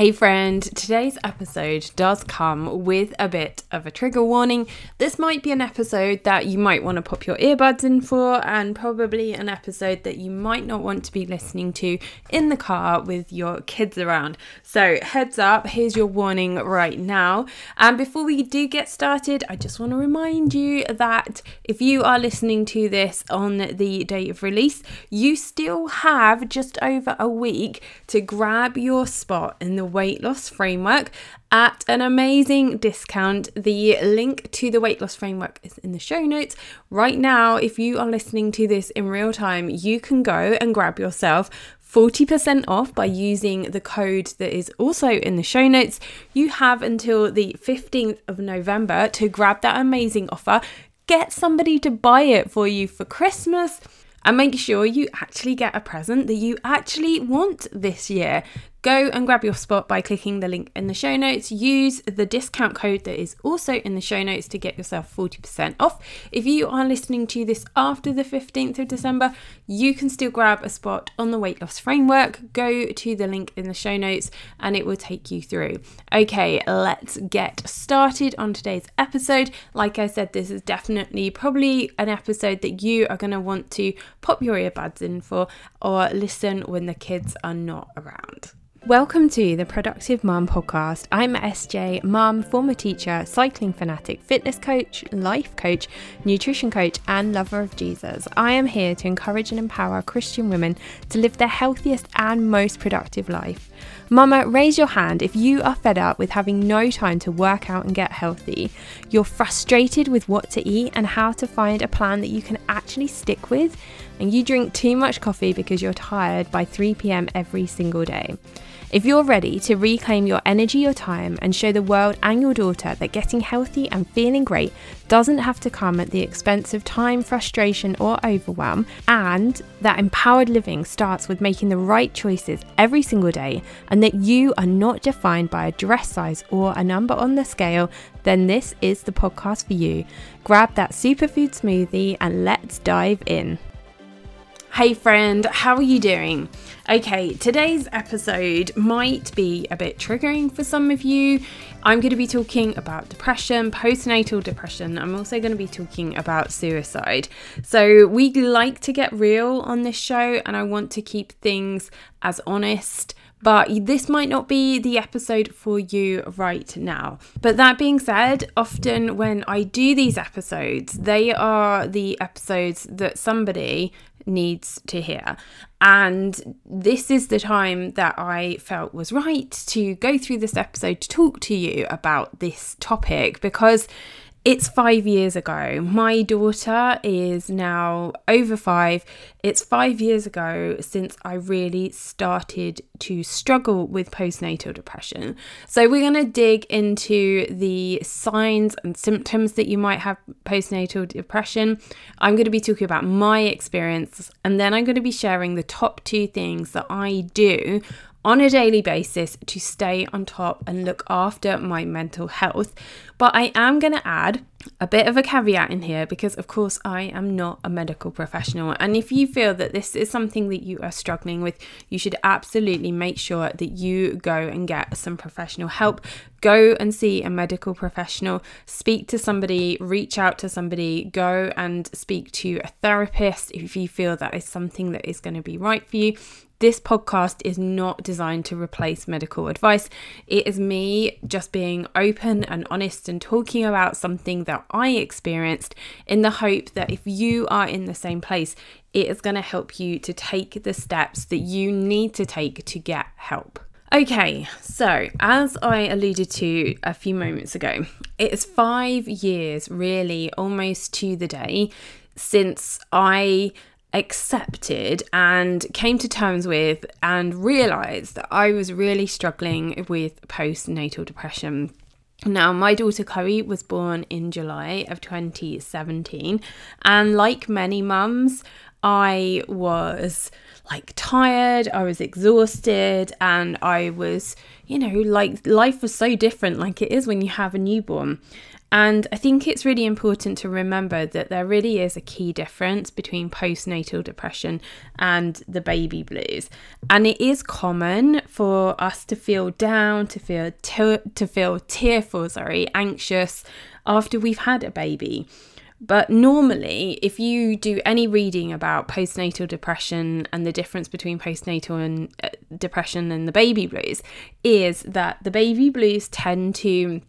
Hey friend, today's episode does come with a bit of a trigger warning. This might be an episode that you might want to pop your earbuds in for, and probably an episode that you might not want to be listening to in the car with your kids around. So, heads up, here's your warning right now. And before we do get started, I just want to remind you that if you are listening to this on the date of release, you still have just over a week to grab your spot in the weight loss framework at an amazing discount. The link to the weight loss framework is in the show notes. Right now, if you are listening to this in real time, you can go and grab yourself 40% off by using the code that is also in the show notes. You have until the 15th of November to grab that amazing offer. Get somebody to buy it for you for Christmas and make sure you actually get a present that you actually want this year. Go and grab your spot by clicking the link in the show notes. Use the discount code that is also in the show notes to get yourself 40% off. If you are listening to this after the 15th of December, you can still grab a spot on the weight loss framework. Go to the link in the show notes and it will take you through. Okay, let's get started on today's episode. Like I said, this is definitely probably an episode that you are going to want to pop your earbuds in for or listen when the kids are not around. Welcome to the Productive Mom podcast. I'm SJ, mom, former teacher, cycling fanatic, fitness coach, life coach, nutrition coach, and lover of Jesus. I am here to encourage and empower Christian women to live their healthiest and most productive life. Mama, raise your hand if you are fed up with having no time to work out and get healthy. You're frustrated with what to eat and how to find a plan that you can actually stick with, and you drink too much coffee because you're tired by 3 pm every single day. If you're ready to reclaim your energy, your time, and show the world and your daughter that getting healthy and feeling great doesn't have to come at the expense of time, frustration, or overwhelm, and that empowered living starts with making the right choices every single day, and that you are not defined by a dress size or a number on the scale, then this is the podcast for you. Grab that superfood smoothie and let's dive in. Hey friend, how are you doing? Okay, today's episode might be a bit triggering for some of you. I'm going to be talking about depression, postnatal depression. I'm also going to be talking about suicide. So, we like to get real on this show, and I want to keep things as honest but this might not be the episode for you right now. But that being said, often when I do these episodes, they are the episodes that somebody needs to hear. And this is the time that I felt was right to go through this episode to talk to you about this topic because it's five years ago. My daughter is now over five. It's five years ago since I really started to struggle with postnatal depression. So, we're going to dig into the signs and symptoms that you might have postnatal depression. I'm going to be talking about my experience, and then I'm going to be sharing the top two things that I do on a daily basis to stay on top and look after my mental health. But I am going to add a bit of a caveat in here because, of course, I am not a medical professional. And if you feel that this is something that you are struggling with, you should absolutely make sure that you go and get some professional help. Go and see a medical professional, speak to somebody, reach out to somebody, go and speak to a therapist if you feel that is something that is going to be right for you. This podcast is not designed to replace medical advice. It is me just being open and honest and talking about something that I experienced in the hope that if you are in the same place, it is going to help you to take the steps that you need to take to get help. Okay, so as I alluded to a few moments ago, it is five years, really, almost to the day, since I accepted and came to terms with and realized that I was really struggling with postnatal depression. Now, my daughter Chloe was born in July of 2017, and like many mums, I was like tired, I was exhausted, and I was, you know, like life was so different, like it is when you have a newborn. And I think it's really important to remember that there really is a key difference between postnatal depression and the baby blues. And it is common for us to feel down, to feel te- to feel tearful, sorry, anxious after we've had a baby. But normally, if you do any reading about postnatal depression and the difference between postnatal and uh, depression and the baby blues, is that the baby blues tend to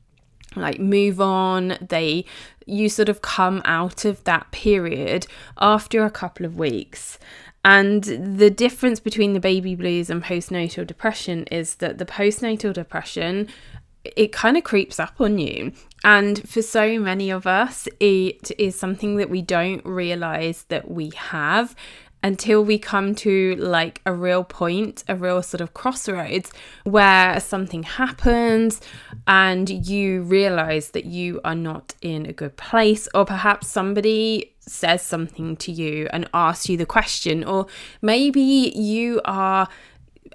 like move on. They you sort of come out of that period after a couple of weeks. And the difference between the baby blues and postnatal depression is that the postnatal depression it kind of creeps up on you. And for so many of us, it is something that we don't realize that we have until we come to like a real point, a real sort of crossroads where something happens and you realize that you are not in a good place, or perhaps somebody says something to you and asks you the question, or maybe you are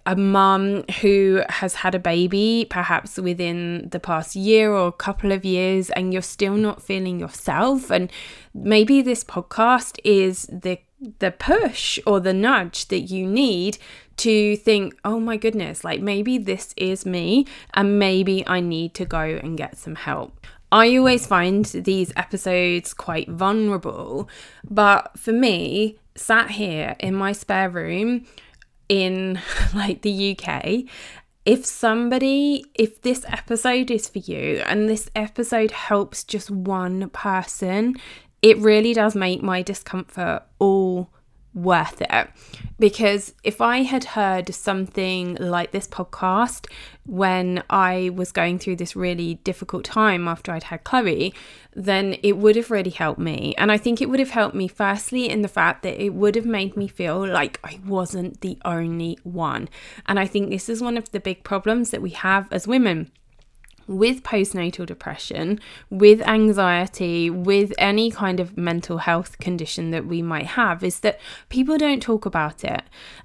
a mum who has had a baby perhaps within the past year or a couple of years and you're still not feeling yourself. And maybe this podcast is the the push or the nudge that you need to think oh my goodness like maybe this is me and maybe I need to go and get some help. I always find these episodes quite vulnerable but for me sat here in my spare room in like the UK, if somebody, if this episode is for you and this episode helps just one person, it really does make my discomfort all worth it. Because if I had heard something like this podcast when I was going through this really difficult time after I'd had Chloe, then it would have really helped me. And I think it would have helped me, firstly, in the fact that it would have made me feel like I wasn't the only one. And I think this is one of the big problems that we have as women with postnatal depression, with anxiety, with any kind of mental health condition that we might have, is that people don't talk about it.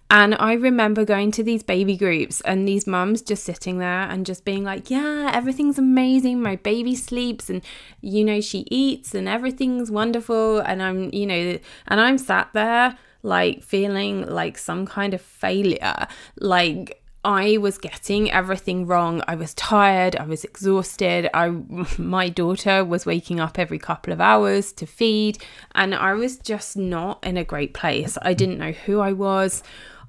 And I remember going to these baby groups and these mums just sitting there and just being like, Yeah, everything's amazing. My baby sleeps and, you know, she eats and everything's wonderful. And I'm, you know, and I'm sat there like feeling like some kind of failure. Like, I was getting everything wrong. I was tired, I was exhausted. I my daughter was waking up every couple of hours to feed and I was just not in a great place. I didn't know who I was.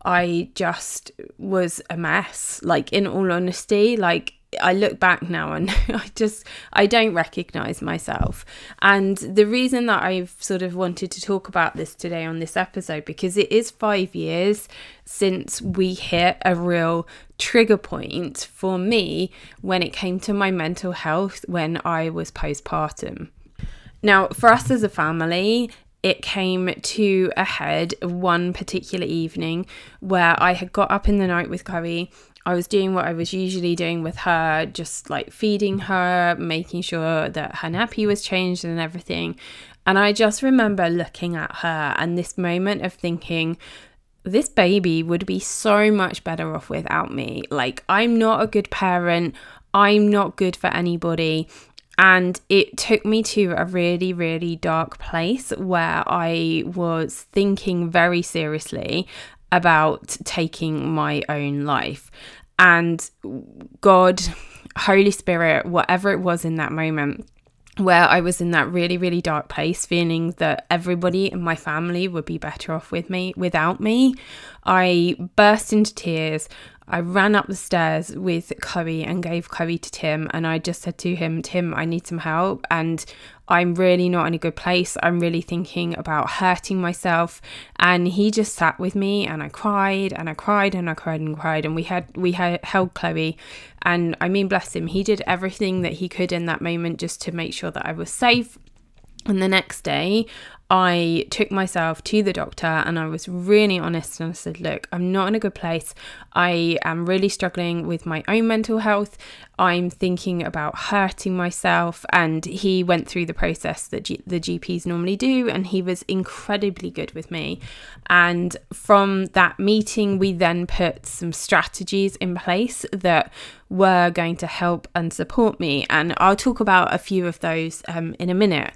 I just was a mess. Like in all honesty, like I look back now and I just I don't recognize myself. And the reason that I've sort of wanted to talk about this today on this episode because it is 5 years since we hit a real trigger point for me when it came to my mental health when I was postpartum. Now, for us as a family, it came to a head one particular evening where I had got up in the night with Chloe I was doing what I was usually doing with her, just like feeding her, making sure that her nappy was changed and everything. And I just remember looking at her and this moment of thinking, this baby would be so much better off without me. Like, I'm not a good parent. I'm not good for anybody. And it took me to a really, really dark place where I was thinking very seriously about taking my own life. And God, Holy Spirit, whatever it was in that moment, where I was in that really, really dark place, feeling that everybody in my family would be better off with me without me. I burst into tears. I ran up the stairs with Chloe and gave Chloe to Tim. And I just said to him, Tim, I need some help. And I'm really not in a good place. I'm really thinking about hurting myself. And he just sat with me and I cried and I cried and I cried and cried. And we had, we had held Chloe. And I mean, bless him, he did everything that he could in that moment just to make sure that I was safe. And the next day, I took myself to the doctor and I was really honest and I said, Look, I'm not in a good place. I am really struggling with my own mental health. I'm thinking about hurting myself. And he went through the process that G- the GPs normally do, and he was incredibly good with me. And from that meeting, we then put some strategies in place that were going to help and support me. And I'll talk about a few of those um, in a minute.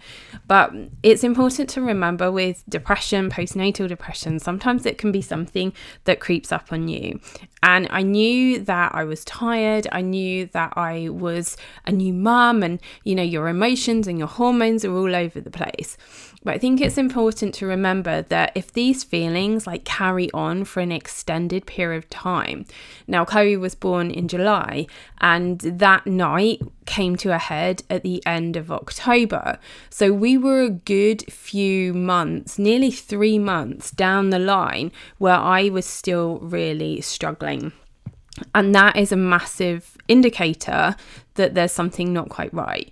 But it's important to remember with depression, postnatal depression, sometimes it can be something that creeps up on you. And I knew that I was tired. I knew that I was a new mum, and you know, your emotions and your hormones are all over the place. But I think it's important to remember that if these feelings like carry on for an extended period of time, now Chloe was born in July, and that night came to a head at the end of October. So we were a good few months, nearly three months down the line, where I was still really struggling. And that is a massive indicator that there's something not quite right.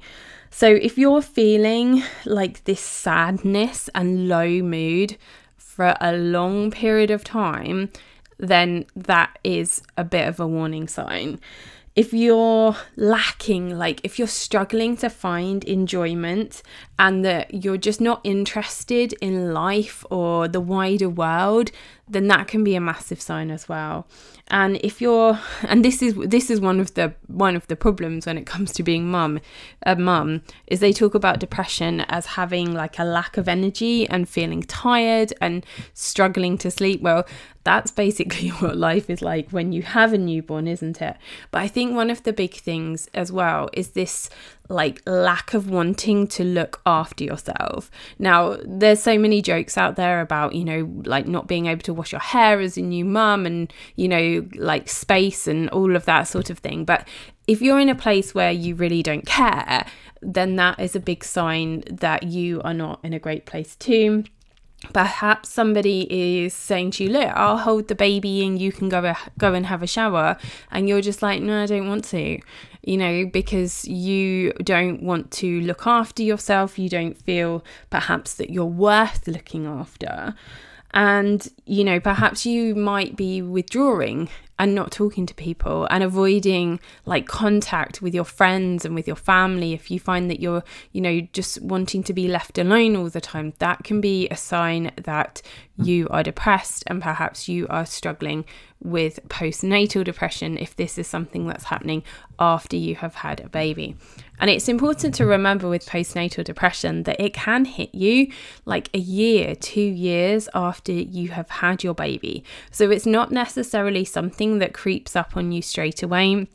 So, if you're feeling like this sadness and low mood for a long period of time, then that is a bit of a warning sign. If you're lacking, like if you're struggling to find enjoyment and that you're just not interested in life or the wider world, then that can be a massive sign as well. And if you're and this is this is one of the one of the problems when it comes to being mum a mum is they talk about depression as having like a lack of energy and feeling tired and struggling to sleep. Well that's basically what life is like when you have a newborn isn't it? But i think one of the big things as well is this like lack of wanting to look after yourself. Now, there's so many jokes out there about, you know, like not being able to wash your hair as a new mum and, you know, like space and all of that sort of thing. But if you're in a place where you really don't care, then that is a big sign that you are not in a great place too perhaps somebody is saying to you look i'll hold the baby and you can go go and have a shower and you're just like no i don't want to you know because you don't want to look after yourself. You don't feel perhaps that you're worth looking after. And you know perhaps you might be withdrawing and not talking to people and avoiding like contact with your friends and with your family if you find that you're you know just wanting to be left alone all the time. That can be a sign that you are depressed and perhaps you are struggling with postnatal depression if this is something that's happening after you have had a baby. And it's important to remember with postnatal depression that it can hit you like a year, two years after you have had your baby. So it's not necessarily something that creeps up on you straight away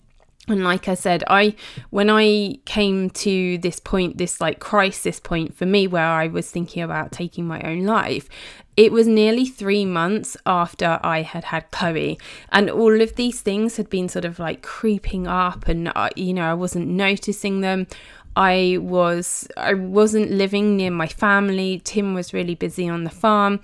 and like i said i when i came to this point this like crisis point for me where i was thinking about taking my own life it was nearly three months after I had had Chloe, and all of these things had been sort of like creeping up, and uh, you know, I wasn't noticing them. I was I wasn't living near my family. Tim was really busy on the farm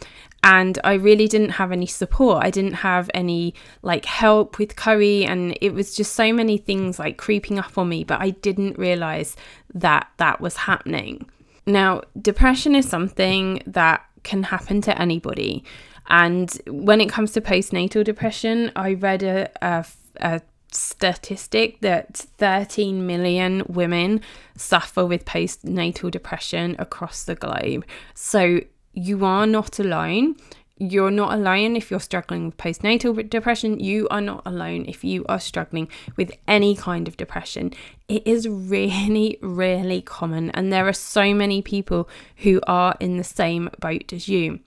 and I really didn't have any support. I didn't have any like help with Chloe and it was just so many things like creeping up on me, but I didn't realize that that was happening. Now, depression is something that can happen to anybody. And when it comes to postnatal depression, I read a, a, a statistic that 13 million women suffer with postnatal depression across the globe. So you are not alone. You're not alone if you're struggling with postnatal depression. You are not alone if you are struggling with any kind of depression. It is really, really common, and there are so many people who are in the same boat as you.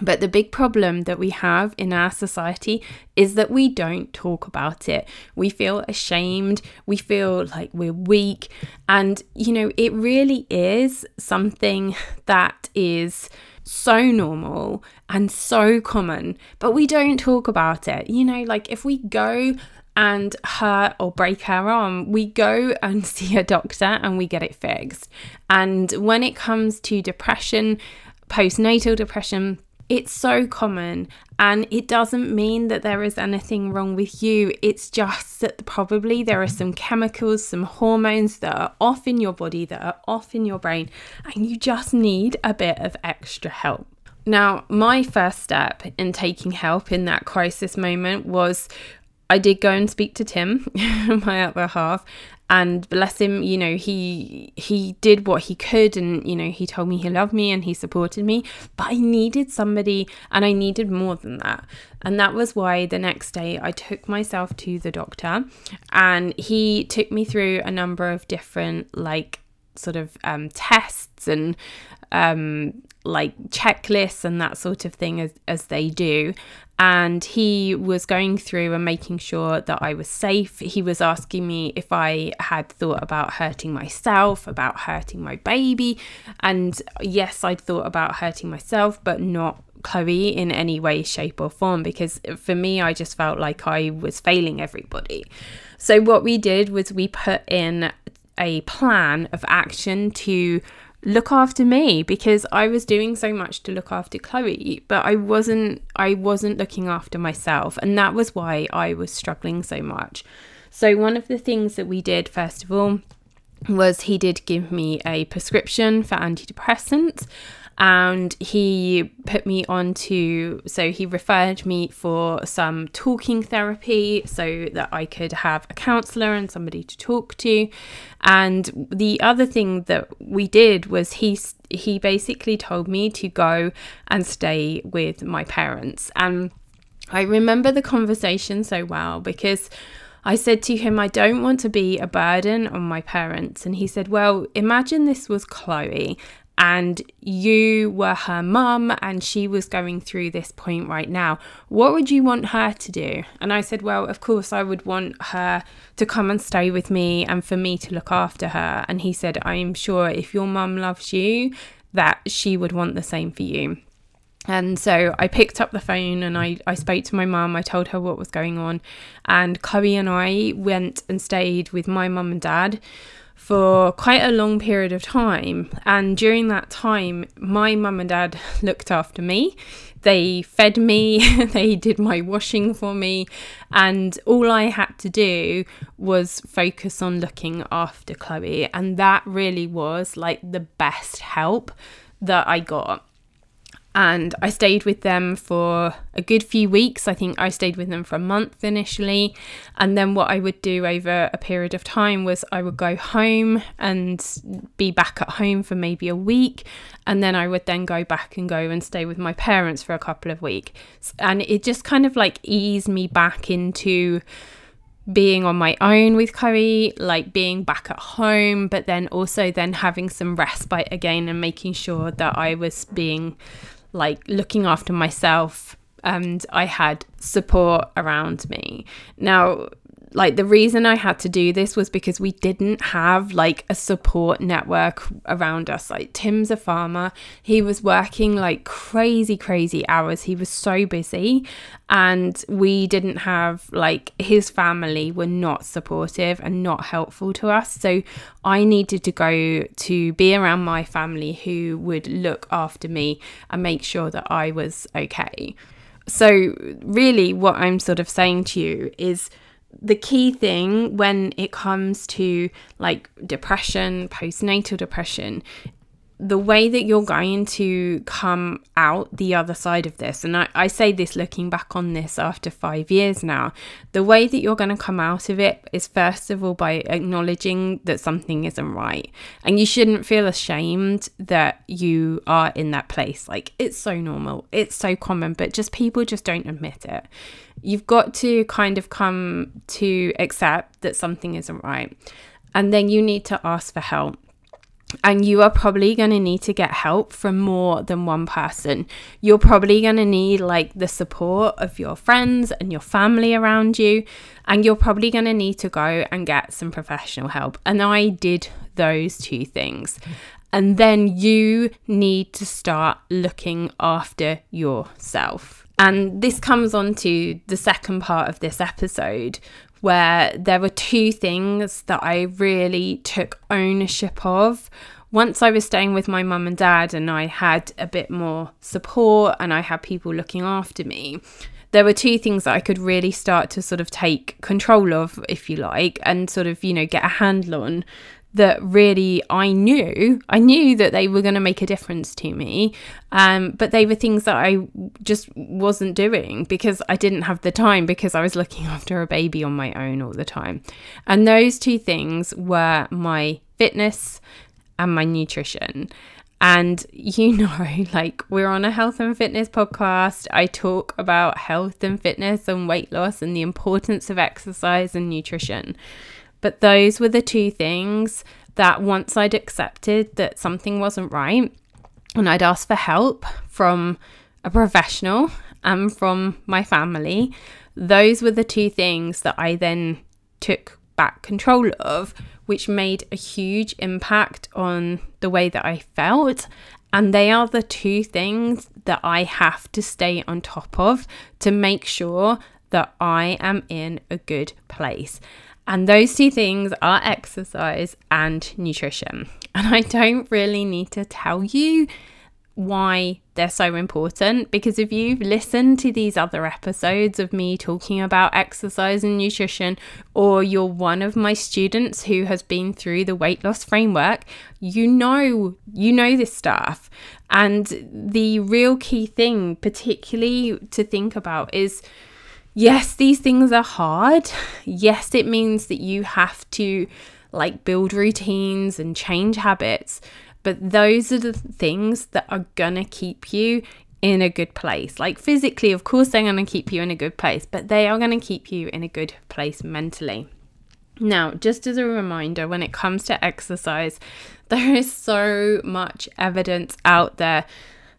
But the big problem that we have in our society is that we don't talk about it. We feel ashamed, we feel like we're weak, and you know, it really is something that is so normal and so common, but we don't talk about it. You know, like if we go and hurt or break our arm, we go and see a doctor and we get it fixed. And when it comes to depression, postnatal depression, It's so common, and it doesn't mean that there is anything wrong with you. It's just that probably there are some chemicals, some hormones that are off in your body, that are off in your brain, and you just need a bit of extra help. Now, my first step in taking help in that crisis moment was I did go and speak to Tim, my other half, and bless him, you know, he he did what he could and you know, he told me he loved me and he supported me, but I needed somebody and I needed more than that. And that was why the next day I took myself to the doctor and he took me through a number of different like sort of um, tests and um, like checklists and that sort of thing as, as they do. And he was going through and making sure that I was safe. He was asking me if I had thought about hurting myself, about hurting my baby. And yes, I'd thought about hurting myself, but not Chloe in any way, shape, or form because for me, I just felt like I was failing everybody. So, what we did was we put in a plan of action to look after me because I was doing so much to look after Chloe, but I wasn't I wasn't looking after myself and that was why I was struggling so much. So one of the things that we did first of all was he did give me a prescription for antidepressants and he put me on to so he referred me for some talking therapy so that I could have a counselor and somebody to talk to. And the other thing that we did was he he basically told me to go and stay with my parents. And I remember the conversation so well because I said to him, I don't want to be a burden on my parents. And he said, Well, imagine this was Chloe and you were her mum and she was going through this point right now, what would you want her to do? And I said, Well, of course, I would want her to come and stay with me and for me to look after her. And he said, I'm sure if your mum loves you, that she would want the same for you. And so I picked up the phone and I, I spoke to my mum. I told her what was going on. And Chloe and I went and stayed with my mum and dad for quite a long period of time. And during that time, my mum and dad looked after me. They fed me, they did my washing for me, and all I had to do was focus on looking after Chloe. And that really was like the best help that I got and I stayed with them for a good few weeks. I think I stayed with them for a month initially. And then what I would do over a period of time was I would go home and be back at home for maybe a week. And then I would then go back and go and stay with my parents for a couple of weeks. And it just kind of like eased me back into being on my own with Chloe, like being back at home, but then also then having some respite again and making sure that I was being like looking after myself and I had support around me. Now, like the reason I had to do this was because we didn't have like a support network around us. Like Tim's a farmer. He was working like crazy, crazy hours. He was so busy. And we didn't have like his family were not supportive and not helpful to us. So I needed to go to be around my family who would look after me and make sure that I was okay. So, really, what I'm sort of saying to you is the key thing when it comes to like depression, postnatal depression, the way that you're going to come out the other side of this, and I, I say this looking back on this after five years now, the way that you're going to come out of it is first of all by acknowledging that something isn't right. And you shouldn't feel ashamed that you are in that place. Like it's so normal, it's so common, but just people just don't admit it. You've got to kind of come to accept that something isn't right. And then you need to ask for help and you are probably going to need to get help from more than one person. You're probably going to need like the support of your friends and your family around you, and you're probably going to need to go and get some professional help. And I did those two things. And then you need to start looking after yourself. And this comes on to the second part of this episode, where there were two things that I really took ownership of. Once I was staying with my mum and dad and I had a bit more support and I had people looking after me, there were two things that I could really start to sort of take control of, if you like, and sort of, you know, get a handle on that really I knew I knew that they were going to make a difference to me um, but they were things that I just wasn't doing because I didn't have the time because I was looking after a baby on my own all the time and those two things were my fitness and my nutrition and you know, like we're on a health and fitness podcast. I talk about health and fitness and weight loss and the importance of exercise and nutrition. But those were the two things that once I'd accepted that something wasn't right and I'd asked for help from a professional and from my family, those were the two things that I then took back control of, which made a huge impact on the way that I felt. And they are the two things that I have to stay on top of to make sure that I am in a good place. And those two things are exercise and nutrition. And I don't really need to tell you why they're so important because if you've listened to these other episodes of me talking about exercise and nutrition, or you're one of my students who has been through the weight loss framework, you know, you know this stuff. And the real key thing, particularly to think about, is yes, these things are hard. Yes, it means that you have to like build routines and change habits. But those are the things that are gonna keep you in a good place. Like physically, of course, they're gonna keep you in a good place, but they are gonna keep you in a good place mentally. Now, just as a reminder, when it comes to exercise, there is so much evidence out there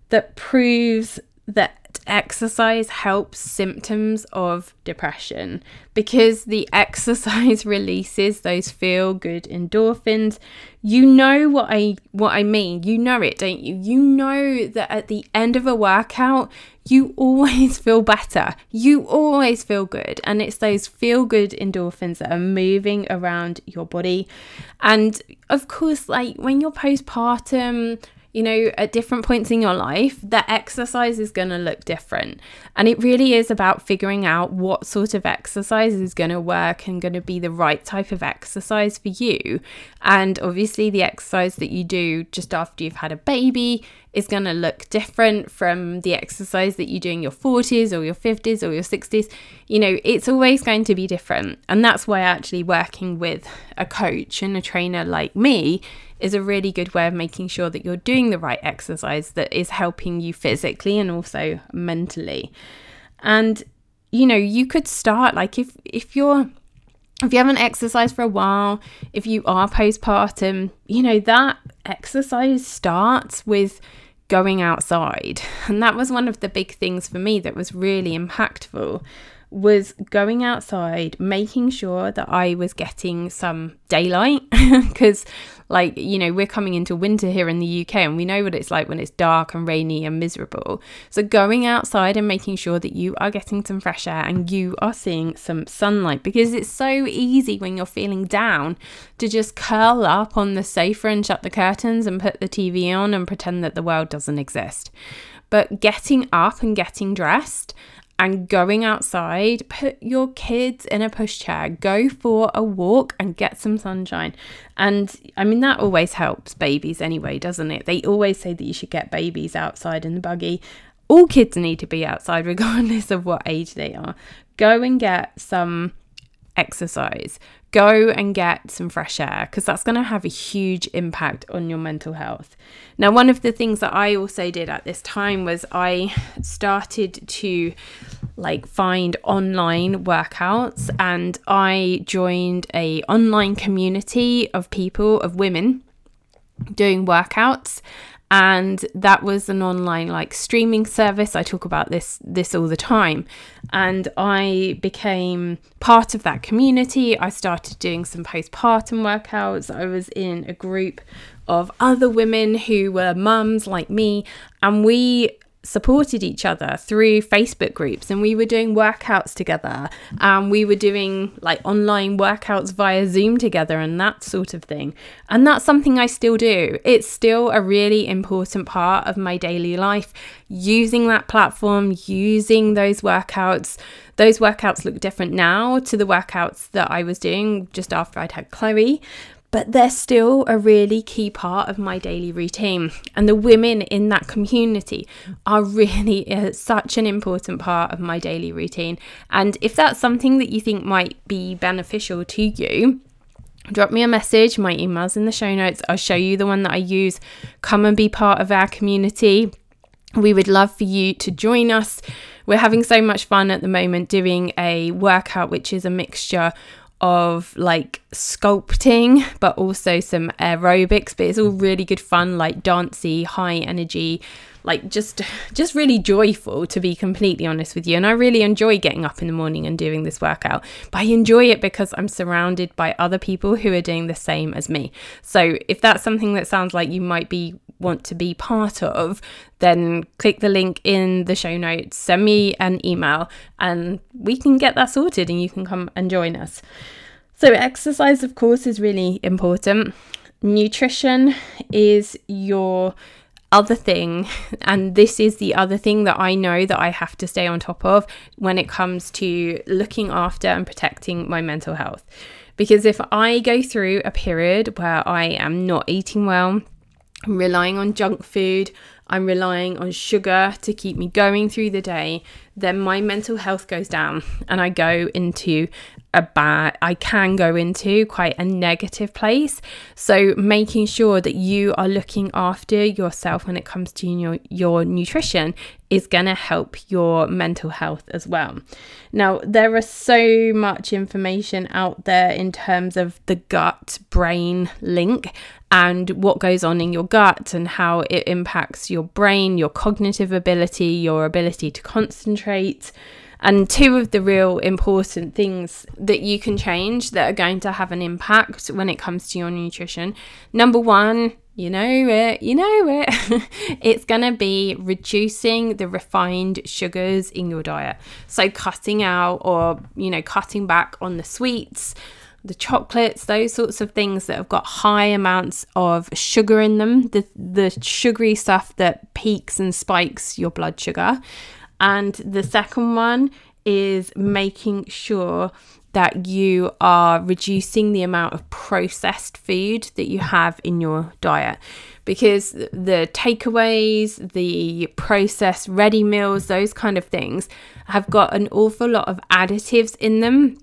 that proves that exercise helps symptoms of depression because the exercise releases those feel good endorphins. You know what i what i mean. You know it don't you? You know that at the end of a workout you always feel better. You always feel good. And it's those feel good endorphins that are moving around your body. And of course like when you're postpartum you know, at different points in your life, the exercise is going to look different. And it really is about figuring out what sort of exercise is going to work and going to be the right type of exercise for you. And obviously, the exercise that you do just after you've had a baby is going to look different from the exercise that you do in your 40s or your 50s or your 60s. You know, it's always going to be different. And that's why actually working with a coach and a trainer like me is a really good way of making sure that you're doing the right exercise that is helping you physically and also mentally. And you know, you could start like if if you're if you haven't exercised for a while, if you are postpartum, you know, that exercise starts with going outside. And that was one of the big things for me that was really impactful was going outside, making sure that I was getting some daylight because like, you know, we're coming into winter here in the UK and we know what it's like when it's dark and rainy and miserable. So, going outside and making sure that you are getting some fresh air and you are seeing some sunlight because it's so easy when you're feeling down to just curl up on the sofa and shut the curtains and put the TV on and pretend that the world doesn't exist. But getting up and getting dressed and going outside, put your kids in a pushchair, go for a walk and get some sunshine. And I mean, that always helps babies anyway, doesn't it? They always say that you should get babies outside in the buggy. All kids need to be outside, regardless of what age they are. Go and get some exercise. Go and get some fresh air because that's going to have a huge impact on your mental health. Now, one of the things that I also did at this time was I started to like find online workouts and I joined a online community of people of women doing workouts and that was an online like streaming service. I talk about this this all the time. And i became part of that community. I started doing some postpartum workouts. I was in a group of other women who were mums like me. And we supported each other through Facebook groups and we were doing workouts together and we were doing like online workouts via Zoom together and that sort of thing. And that's something I still do. It's still a really important part of my daily life using that platform, using those workouts. Those workouts look different now to the workouts that I was doing just after I'd had Chloe but they're still a really key part of my daily routine. And the women in that community are really uh, such an important part of my daily routine. And if that's something that you think might be beneficial to you, drop me a message. My email's in the show notes. I'll show you the one that I use. Come and be part of our community. We would love for you to join us. We're having so much fun at the moment doing a workout, which is a mixture of like sculpting, but also some aerobics. But it's all really good fun, like dancey, high energy, like just just really joyful to be completely honest with you. And I really enjoy getting up in the morning and doing this workout. But I enjoy it because I'm surrounded by other people who are doing the same as me. So if that's something that sounds like you might be want to be part of, then click the link in the show notes, send me an email, and we can get that sorted and you can come and join us. So, exercise, of course, is really important. Nutrition is your other thing, and this is the other thing that I know that I have to stay on top of when it comes to looking after and protecting my mental health. Because if I go through a period where I am not eating well, I'm relying on junk food, I'm relying on sugar to keep me going through the day, then my mental health goes down and I go into a bad, I can go into quite a negative place. So, making sure that you are looking after yourself when it comes to your, your nutrition is going to help your mental health as well. Now, there is so much information out there in terms of the gut brain link and what goes on in your gut and how it impacts your brain, your cognitive ability, your ability to concentrate. And two of the real important things that you can change that are going to have an impact when it comes to your nutrition. Number one, you know it, you know it. it's going to be reducing the refined sugars in your diet. So, cutting out or, you know, cutting back on the sweets, the chocolates, those sorts of things that have got high amounts of sugar in them, the, the sugary stuff that peaks and spikes your blood sugar. And the second one is making sure that you are reducing the amount of processed food that you have in your diet because the takeaways, the processed ready meals, those kind of things have got an awful lot of additives in them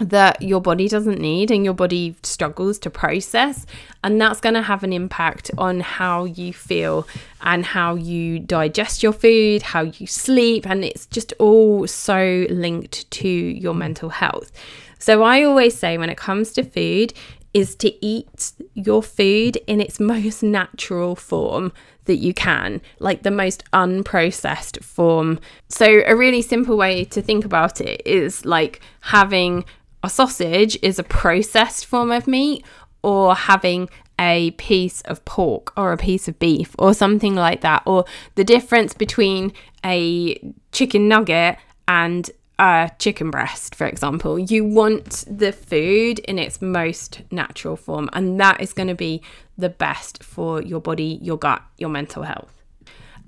that your body doesn't need and your body struggles to process. And that's going to have an impact on how you feel and how you digest your food, how you sleep. And it's just all so linked to your mental health. So I always say when it comes to food, is to eat your food in its most natural form that you can, like the most unprocessed form. So, a really simple way to think about it is like having a sausage is a processed form of meat or having a piece of pork or a piece of beef or something like that or the difference between a chicken nugget and a chicken breast for example. You want the food in its most natural form and that is going to be the best for your body your gut your mental health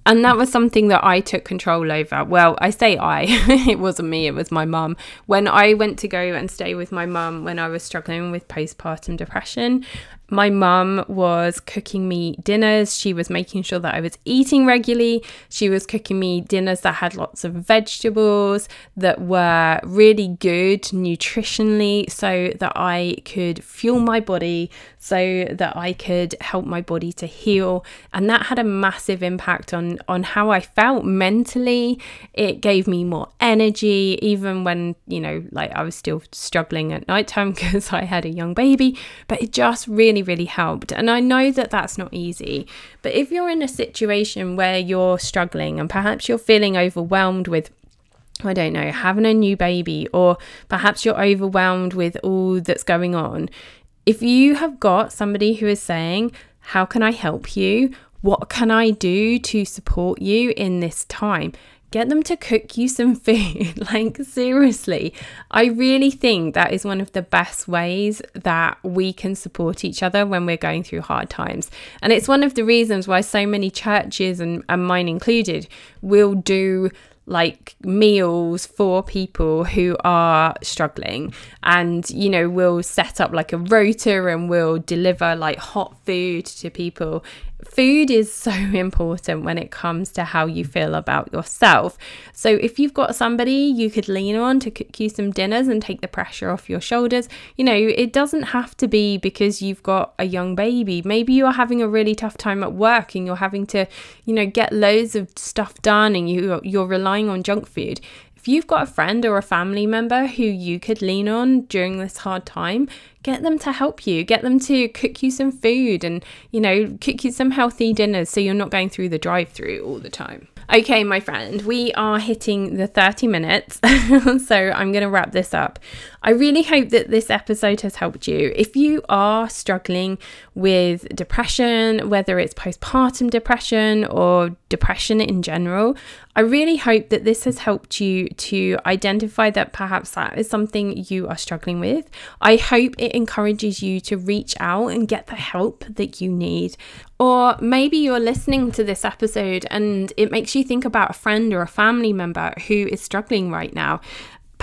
and that was something that I took control over. Well, I say I, it wasn't me, it was my mum. When I went to go and stay with my mum when I was struggling with postpartum depression, my mum was cooking me dinners. She was making sure that I was eating regularly. She was cooking me dinners that had lots of vegetables, that were really good nutritionally, so that I could fuel my body, so that I could help my body to heal. And that had a massive impact on, on how I felt mentally. It gave me more energy, even when, you know, like I was still struggling at nighttime because I had a young baby, but it just really really, really helped. And I know that that's not easy, but if you're in a situation where you're struggling and perhaps you're feeling overwhelmed with I don't know, having a new baby, or perhaps you're overwhelmed with all that's going on. If you have got somebody who is saying, How can I help you? What can I do to support you in this time? Get them to cook you some food. like, seriously, I really think that is one of the best ways that we can support each other when we're going through hard times. And it's one of the reasons why so many churches, and, and mine included, will do like meals for people who are struggling and you know we'll set up like a rota and we'll deliver like hot food to people food is so important when it comes to how you feel about yourself. So, if you've got somebody you could lean on to cook you some dinners and take the pressure off your shoulders, you know, it doesn't have to be because you've got a young baby. Maybe you're having a really tough time at work and you're having to, you know, get loads of stuff done and you you're relying on junk food. If you've got a friend or a family member who you could lean on during this hard time, get them to help you. Get them to cook you some food and, you know, cook you some healthy dinners so you're not going through the drive through all the time. Okay, my friend, we are hitting the 30 minutes, so I'm going to wrap this up. I really hope that this episode has helped you. If you are struggling with depression, whether it's postpartum depression or depression in general, I really hope that this has helped you to identify that perhaps that is something you are struggling with. I hope it encourages you to reach out and get the help that you need. Or maybe you're listening to this episode and it makes you think about a friend or a family member who is struggling right now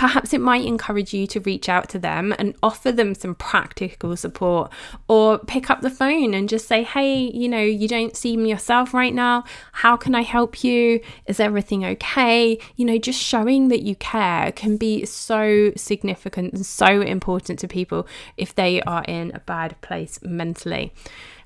perhaps it might encourage you to reach out to them and offer them some practical support or pick up the phone and just say hey you know you don't seem yourself right now. How can i help you? Is everything okay? You know just showing that you care can be so significant and so important to people if they are in a bad place mentally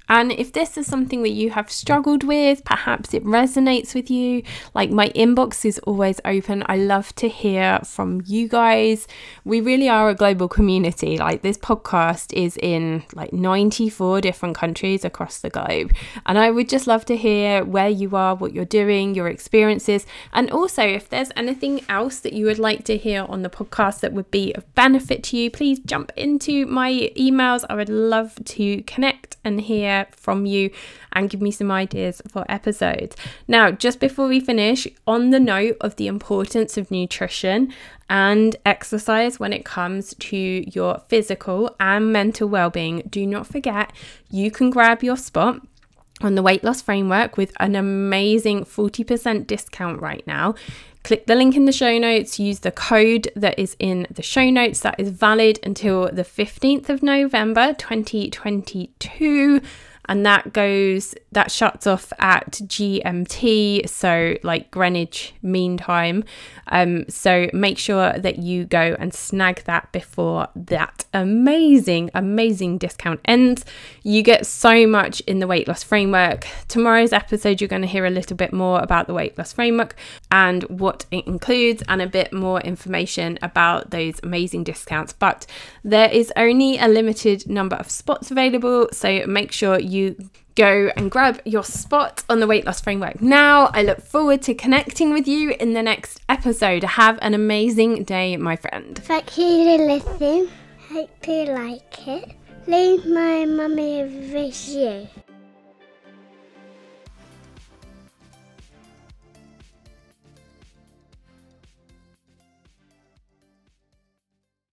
and if this is something that you have struggled with, perhaps it resonates with you, like my inbox is always open. I love to hear from you guys. We really are a global community. Like this podcast is in like 94 different countries across the globe. And I would just love to hear where you are, what you're doing, your experiences. And also, if there's anything else that you would like to hear on the podcast that would be of benefit to you, please jump into my emails. I would love to connect and hear from you and give me some ideas for episodes. Now, just before we finish, on the note of the importance of nutrition and exercise when it comes to your physical and mental well-being, do not forget you can grab your spot on the weight loss framework with an amazing 40% discount right now. Click the link in the show notes, use the code that is in the show notes that is valid until the 15th of November 2022 and that goes that shuts off at GMT, so like Greenwich Mean Time. Um, so make sure that you go and snag that before that amazing, amazing discount ends. You get so much in the weight loss framework. Tomorrow's episode, you're going to hear a little bit more about the weight loss framework and what it includes, and a bit more information about those amazing discounts. But there is only a limited number of spots available, so make sure you you go and grab your spot on the weight loss framework now. I look forward to connecting with you in the next episode. Have an amazing day, my friend. Thank you for listening. Hope you like it. Leave my mummy a review.